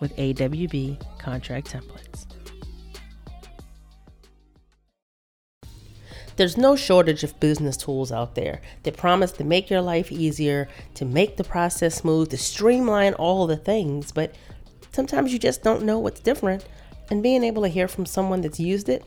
with AWB contract templates. There's no shortage of business tools out there that promise to make your life easier, to make the process smooth, to streamline all the things, but sometimes you just don't know what's different, and being able to hear from someone that's used it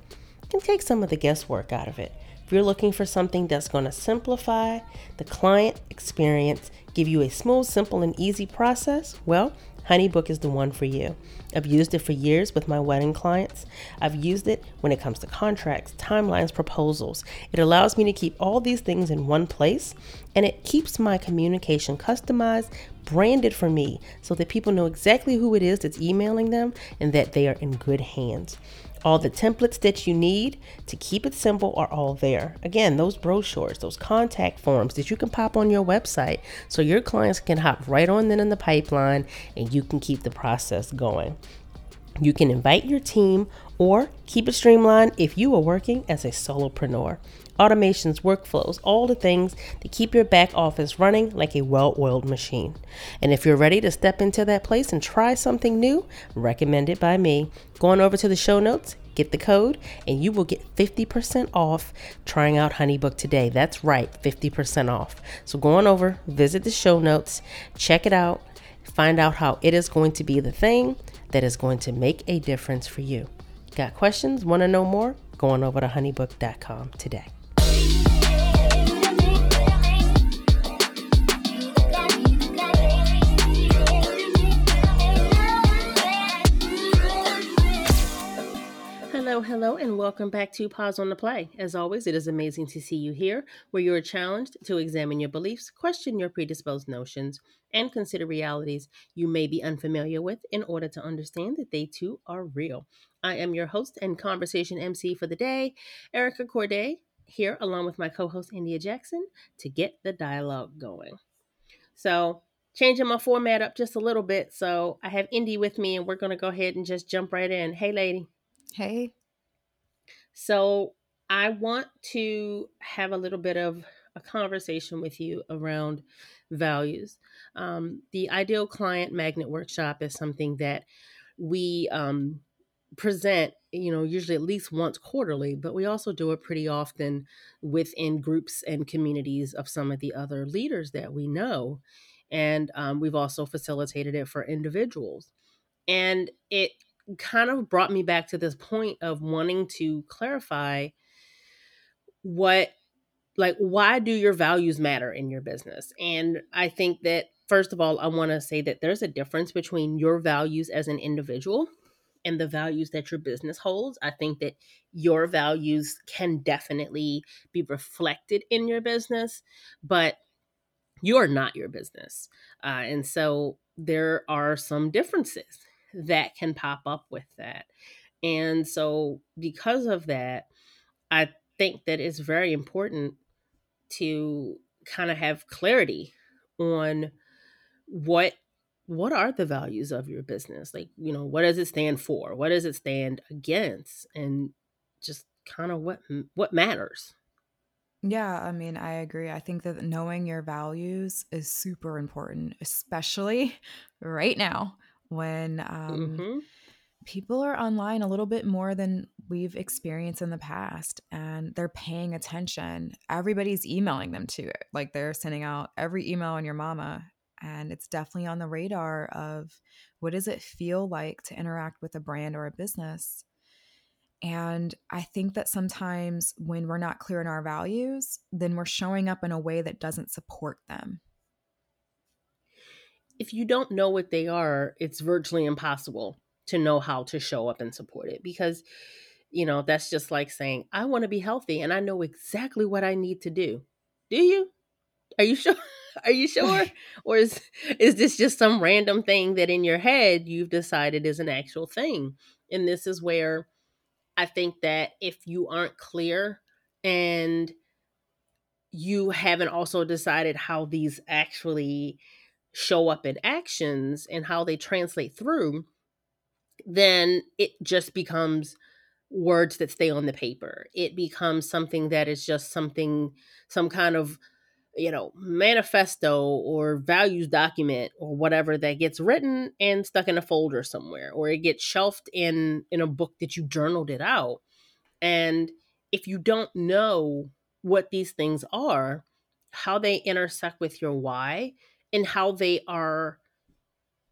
can take some of the guesswork out of it. If you're looking for something that's going to simplify the client experience, give you a smooth, simple, and easy process, well, HoneyBook is the one for you. I've used it for years with my wedding clients. I've used it when it comes to contracts, timelines, proposals. It allows me to keep all these things in one place and it keeps my communication customized, branded for me so that people know exactly who it is that's emailing them and that they are in good hands. All the templates that you need to keep it simple are all there. Again, those brochures, those contact forms that you can pop on your website so your clients can hop right on then in the pipeline and you can keep the process going. You can invite your team or keep it streamlined if you are working as a solopreneur. Automations, workflows, all the things to keep your back office running like a well oiled machine. And if you're ready to step into that place and try something new, recommended by me, going over to the show notes, get the code, and you will get 50% off trying out HoneyBook today. That's right, 50% off. So go on over, visit the show notes, check it out, find out how it is going to be the thing that is going to make a difference for you. Got questions? Want to know more? Go on over to honeybook.com today. Hello, hello, and welcome back to Pause on the Play. As always, it is amazing to see you here, where you are challenged to examine your beliefs, question your predisposed notions, and consider realities you may be unfamiliar with in order to understand that they too are real. I am your host and conversation MC for the day, Erica Corday, here along with my co host, India Jackson, to get the dialogue going. So, changing my format up just a little bit. So, I have Indy with me, and we're going to go ahead and just jump right in. Hey, lady. Hey. So, I want to have a little bit of a conversation with you around values. Um, the Ideal Client Magnet Workshop is something that we um, present, you know, usually at least once quarterly, but we also do it pretty often within groups and communities of some of the other leaders that we know. And um, we've also facilitated it for individuals. And it kind of brought me back to this point of wanting to clarify what like why do your values matter in your business? And i think that first of all i want to say that there's a difference between your values as an individual and the values that your business holds. I think that your values can definitely be reflected in your business but you are not your business uh, and so there are some differences that can pop up with that. And so, because of that, I think that it's very important to kind of have clarity on what what are the values of your business? Like you know what does it stand for? What does it stand against? And just kind of what what matters. Yeah i mean i agree. I think that knowing your values is super important especially right now when um, mm-hmm. people are online a little bit more than we've experienced in the past and they're paying attention. Everybody's emailing them to it. Like they're sending out every email on your mama. And it's definitely on the radar of what does it feel like to interact with a brand or a business And I think that sometimes when we're not clear in our values, then we're showing up in a way that doesn't support them. If you don't know what they are, it's virtually impossible to know how to show up and support it because, you know, that's just like saying, I want to be healthy and I know exactly what I need to do. Do you? Are you sure? Are you sure? or is is this just some random thing that in your head you've decided is an actual thing? And this is where I think that if you aren't clear and you haven't also decided how these actually show up in actions and how they translate through, then it just becomes words that stay on the paper. It becomes something that is just something, some kind of you know, manifesto or values document or whatever that gets written and stuck in a folder somewhere or it gets shelved in in a book that you journaled it out. And if you don't know what these things are, how they intersect with your why and how they are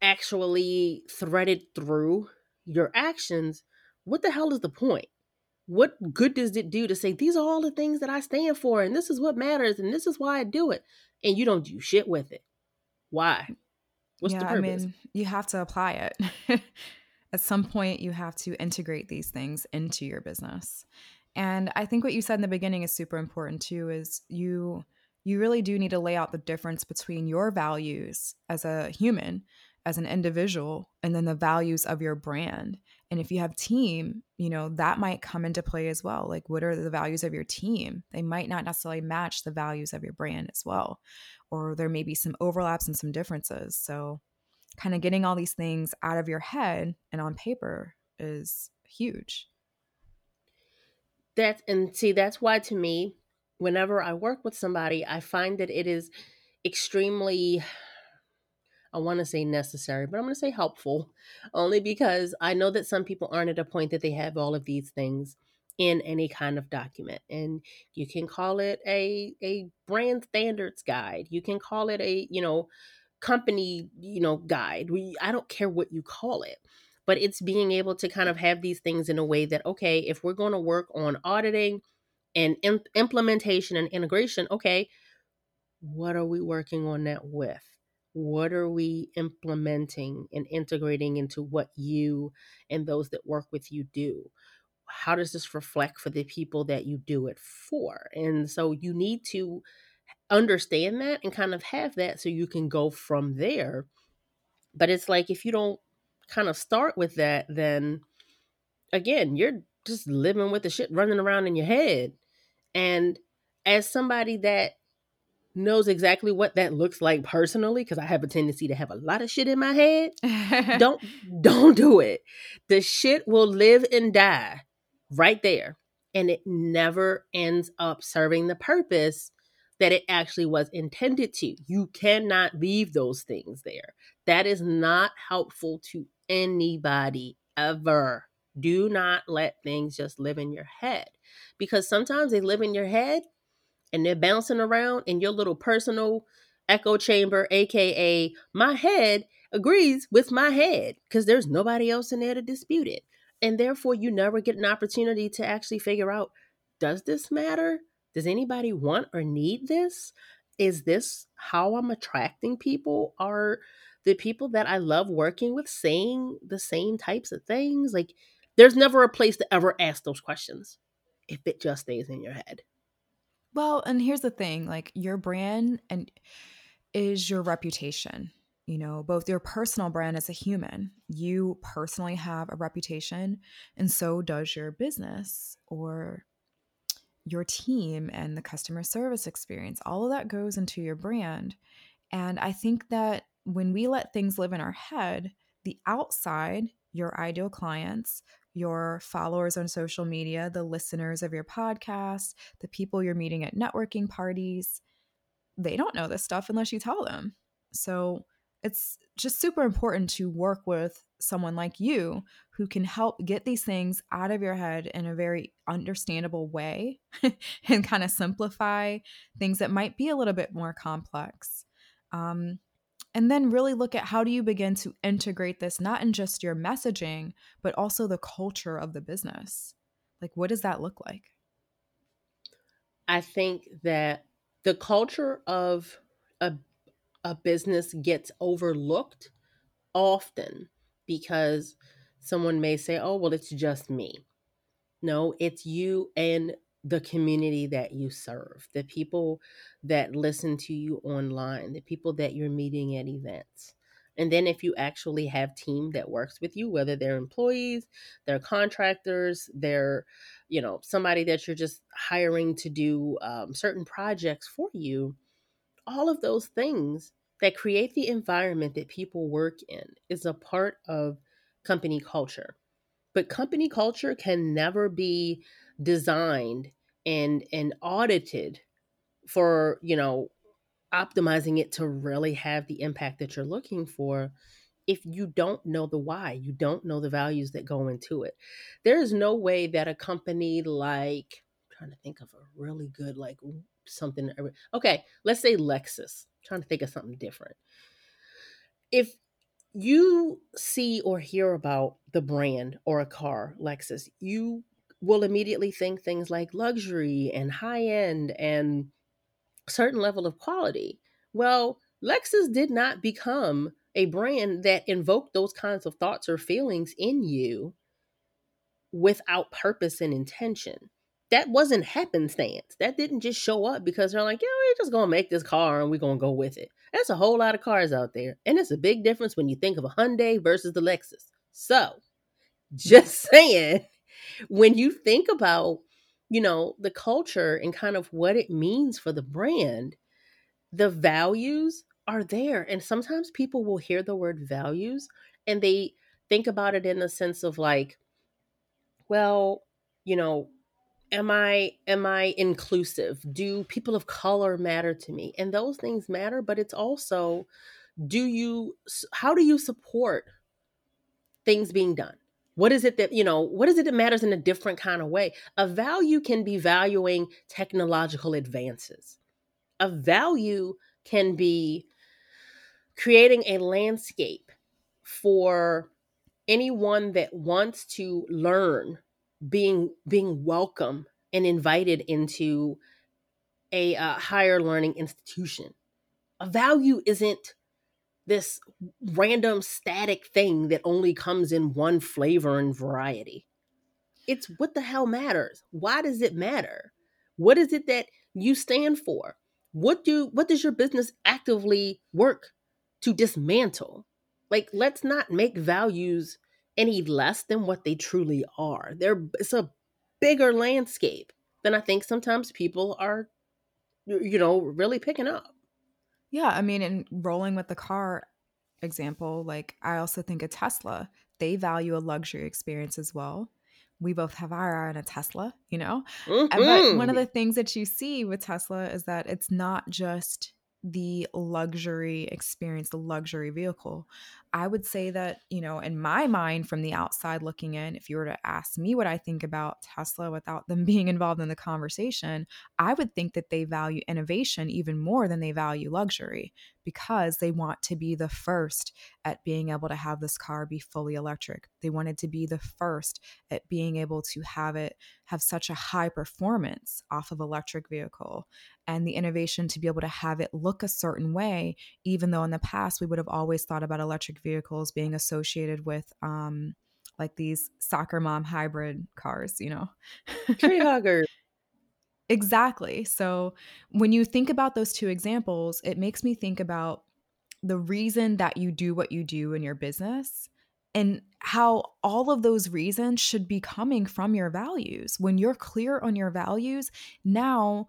actually threaded through your actions, what the hell is the point? what good does it do to say these are all the things that I stand for and this is what matters and this is why I do it and you don't do shit with it? Why? What's yeah, I mean, you have to apply it. At some point you have to integrate these things into your business. And I think what you said in the beginning is super important too is you you really do need to lay out the difference between your values as a human, as an individual, and then the values of your brand. And if you have team, you know, that might come into play as well. Like, what are the values of your team? They might not necessarily match the values of your brand as well. Or there may be some overlaps and some differences. So, kind of getting all these things out of your head and on paper is huge. That, and see, that's why to me, whenever I work with somebody, I find that it is extremely I want to say necessary, but I'm going to say helpful only because I know that some people aren't at a point that they have all of these things in any kind of document. And you can call it a a brand standards guide. You can call it a, you know, company, you know, guide. We I don't care what you call it. But it's being able to kind of have these things in a way that okay, if we're going to work on auditing and imp- implementation and integration, okay, what are we working on that with? what are we implementing and integrating into what you and those that work with you do? How does this reflect for the people that you do it for? And so you need to understand that and kind of have that so you can go from there. But it's like if you don't kind of start with that then again you're just living with the shit running around in your head and as somebody that knows exactly what that looks like personally because I have a tendency to have a lot of shit in my head. don't don't do it. The shit will live and die right there and it never ends up serving the purpose that it actually was intended to. You cannot leave those things there. That is not helpful to anybody ever. Do not let things just live in your head because sometimes they live in your head and they're bouncing around in your little personal echo chamber, aka my head agrees with my head because there's nobody else in there to dispute it. And therefore, you never get an opportunity to actually figure out does this matter? Does anybody want or need this? Is this how I'm attracting people? Are the people that I love working with saying the same types of things? Like, there's never a place to ever ask those questions if it just stays in your head. Well, and here's the thing, like your brand and is your reputation. You know, both your personal brand as a human. You personally have a reputation and so does your business or your team and the customer service experience. All of that goes into your brand. And I think that when we let things live in our head, the outside, your ideal clients, your followers on social media, the listeners of your podcast, the people you're meeting at networking parties, they don't know this stuff unless you tell them. So it's just super important to work with someone like you who can help get these things out of your head in a very understandable way and kind of simplify things that might be a little bit more complex. Um, and then really look at how do you begin to integrate this not in just your messaging but also the culture of the business Like, what does that look like? I think that the culture of a, a business gets overlooked often because someone may say, oh, well, it's just me. No, it's you and the community that you serve, the people that listen to you online, the people that you're meeting at events. And then if you actually have team that works with you, whether they're employees, they're contractors, they're, you know, somebody that you're just hiring to do um, certain projects for you, all of those things that create the environment that people work in is a part of company culture. But company culture can never be designed and and audited for, you know, optimizing it to really have the impact that you're looking for if you don't know the why, you don't know the values that go into it. There is no way that a company like I'm trying to think of a really good like something okay, let's say Lexus. I'm trying to think of something different. If you see or hear about the brand or a car, Lexus, you will immediately think things like luxury and high end and certain level of quality. Well, Lexus did not become a brand that invoked those kinds of thoughts or feelings in you without purpose and intention. That wasn't happenstance. That didn't just show up because they're like, yeah, we're just gonna make this car and we're gonna go with it. There's a whole lot of cars out there, and it's a big difference when you think of a Hyundai versus the Lexus. So, just saying, when you think about you know, the culture and kind of what it means for the brand, the values are there. And sometimes people will hear the word values and they think about it in the sense of like, well, you know, am I am I inclusive? Do people of color matter to me? And those things matter, but it's also do you how do you support things being done? What is it that, you know, what is it that matters in a different kind of way? A value can be valuing technological advances. A value can be creating a landscape for anyone that wants to learn being being welcome and invited into a uh, higher learning institution. A value isn't this random static thing that only comes in one flavor and variety. It's what the hell matters? Why does it matter? What is it that you stand for? What do what does your business actively work to dismantle? Like let's not make values any less than what they truly are. They're it's a bigger landscape than I think sometimes people are you know really picking up. Yeah, I mean, in rolling with the car example, like I also think a Tesla, they value a luxury experience as well. We both have our eye on a Tesla, you know? Mm-hmm. But one of the things that you see with Tesla is that it's not just the luxury experience, the luxury vehicle. I would say that, you know, in my mind, from the outside looking in, if you were to ask me what I think about Tesla without them being involved in the conversation, I would think that they value innovation even more than they value luxury because they want to be the first at being able to have this car be fully electric. They wanted to be the first at being able to have it have such a high performance off of electric vehicle and the innovation to be able to have it look a certain way even though in the past we would have always thought about electric vehicles being associated with um like these soccer mom hybrid cars you know tree hugger exactly so when you think about those two examples it makes me think about the reason that you do what you do in your business and how all of those reasons should be coming from your values. When you're clear on your values, now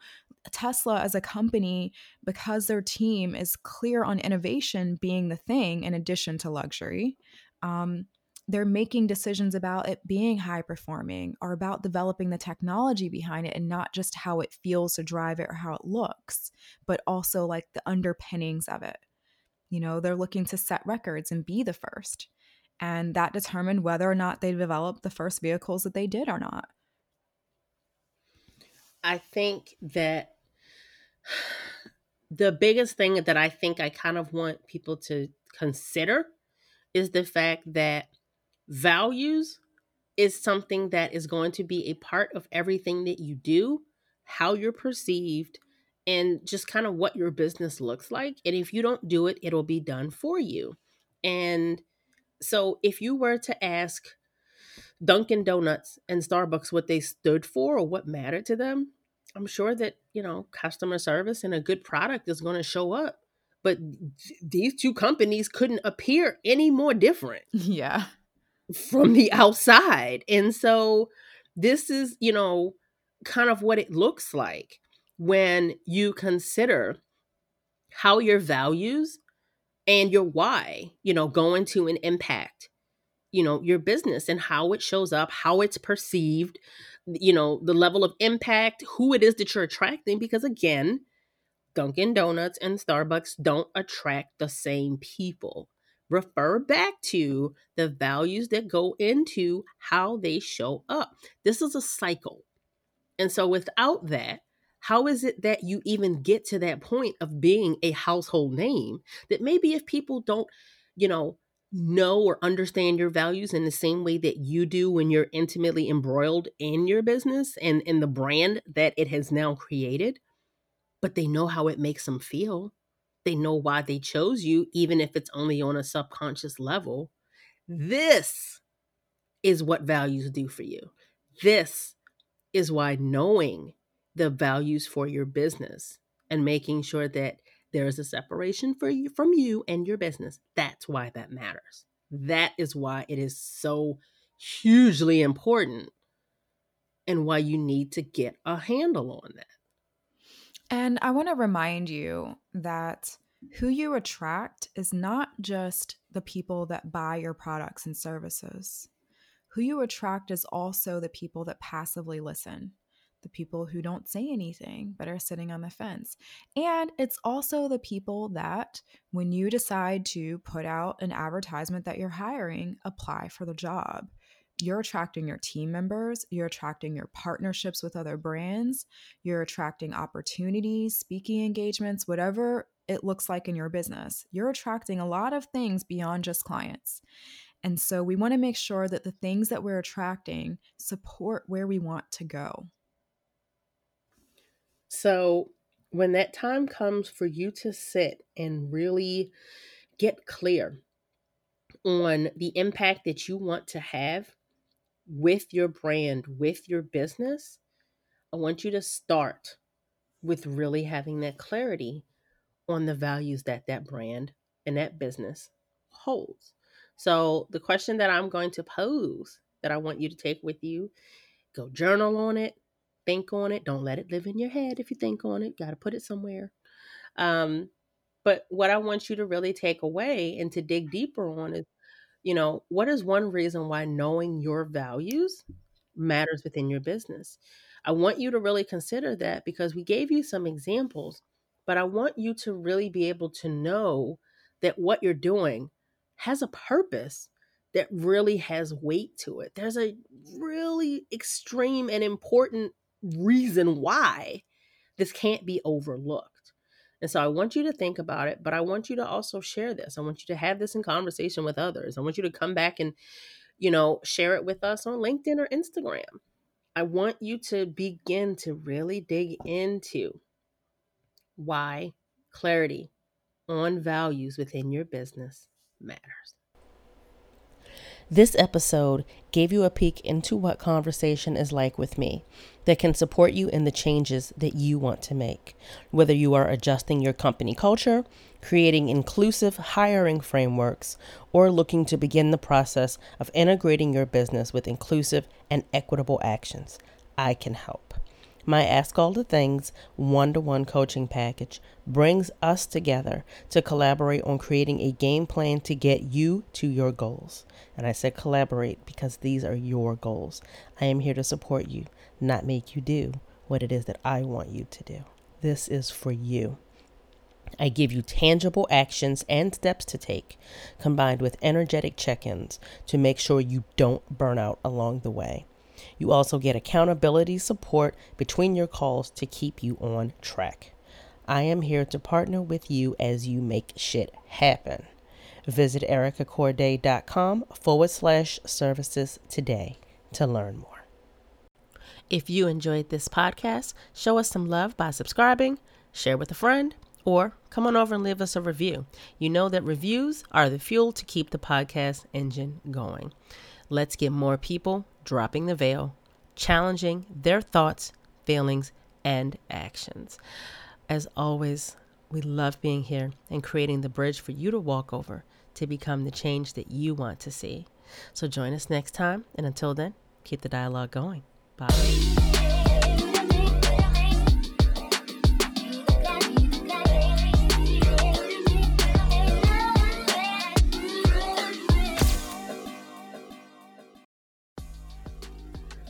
Tesla as a company, because their team is clear on innovation being the thing in addition to luxury, um, they're making decisions about it being high performing or about developing the technology behind it and not just how it feels to drive it or how it looks, but also like the underpinnings of it. You know, they're looking to set records and be the first. And that determined whether or not they developed the first vehicles that they did or not. I think that the biggest thing that I think I kind of want people to consider is the fact that values is something that is going to be a part of everything that you do, how you're perceived, and just kind of what your business looks like. And if you don't do it, it'll be done for you. And so if you were to ask Dunkin' Donuts and Starbucks what they stood for or what mattered to them, I'm sure that, you know, customer service and a good product is going to show up. But these two companies couldn't appear any more different. Yeah. From the outside. And so this is, you know, kind of what it looks like when you consider how your values and your why, you know, going to an impact, you know, your business and how it shows up, how it's perceived, you know, the level of impact, who it is that you're attracting. Because again, Dunkin' Donuts and Starbucks don't attract the same people. Refer back to the values that go into how they show up. This is a cycle. And so without that, how is it that you even get to that point of being a household name that maybe if people don't, you know, know or understand your values in the same way that you do when you're intimately embroiled in your business and in the brand that it has now created, but they know how it makes them feel. They know why they chose you, even if it's only on a subconscious level. This is what values do for you. This is why knowing the values for your business and making sure that there is a separation for you from you and your business. That's why that matters. That is why it is so hugely important and why you need to get a handle on that. And I want to remind you that who you attract is not just the people that buy your products and services. Who you attract is also the people that passively listen the people who don't say anything but are sitting on the fence. And it's also the people that, when you decide to put out an advertisement that you're hiring, apply for the job. You're attracting your team members, you're attracting your partnerships with other brands, you're attracting opportunities, speaking engagements, whatever it looks like in your business. You're attracting a lot of things beyond just clients. And so we want to make sure that the things that we're attracting support where we want to go. So, when that time comes for you to sit and really get clear on the impact that you want to have with your brand, with your business, I want you to start with really having that clarity on the values that that brand and that business holds. So, the question that I'm going to pose that I want you to take with you, go journal on it, think on it. Don't let it live in your head if you think on it. Got to put it somewhere. Um, but what I want you to really take away and to dig deeper on is, you know, what is one reason why knowing your values matters within your business? I want you to really consider that because we gave you some examples, but I want you to really be able to know that what you're doing has a purpose that really has weight to it. There's a really extreme and important reason why this can't be overlooked. And so I want you to think about it, but I want you to also share this. I want you to have this in conversation with others. I want you to come back and, you know, share it with us on LinkedIn or Instagram. I want you to begin to really dig into why clarity on values within your business matters. This episode gave you a peek into what conversation is like with me that can support you in the changes that you want to make. Whether you are adjusting your company culture, creating inclusive hiring frameworks, or looking to begin the process of integrating your business with inclusive and equitable actions, I can help. My Ask All the Things one to one coaching package brings us together to collaborate on creating a game plan to get you to your goals. And I said collaborate because these are your goals. I am here to support you, not make you do what it is that I want you to do. This is for you. I give you tangible actions and steps to take, combined with energetic check ins to make sure you don't burn out along the way. You also get accountability support between your calls to keep you on track. I am here to partner with you as you make shit happen. Visit ericacorday.com forward slash services today to learn more. If you enjoyed this podcast, show us some love by subscribing, share with a friend, or come on over and leave us a review. You know that reviews are the fuel to keep the podcast engine going. Let's get more people dropping the veil, challenging their thoughts, feelings, and actions. As always, we love being here and creating the bridge for you to walk over to become the change that you want to see. So join us next time, and until then, keep the dialogue going. Bye.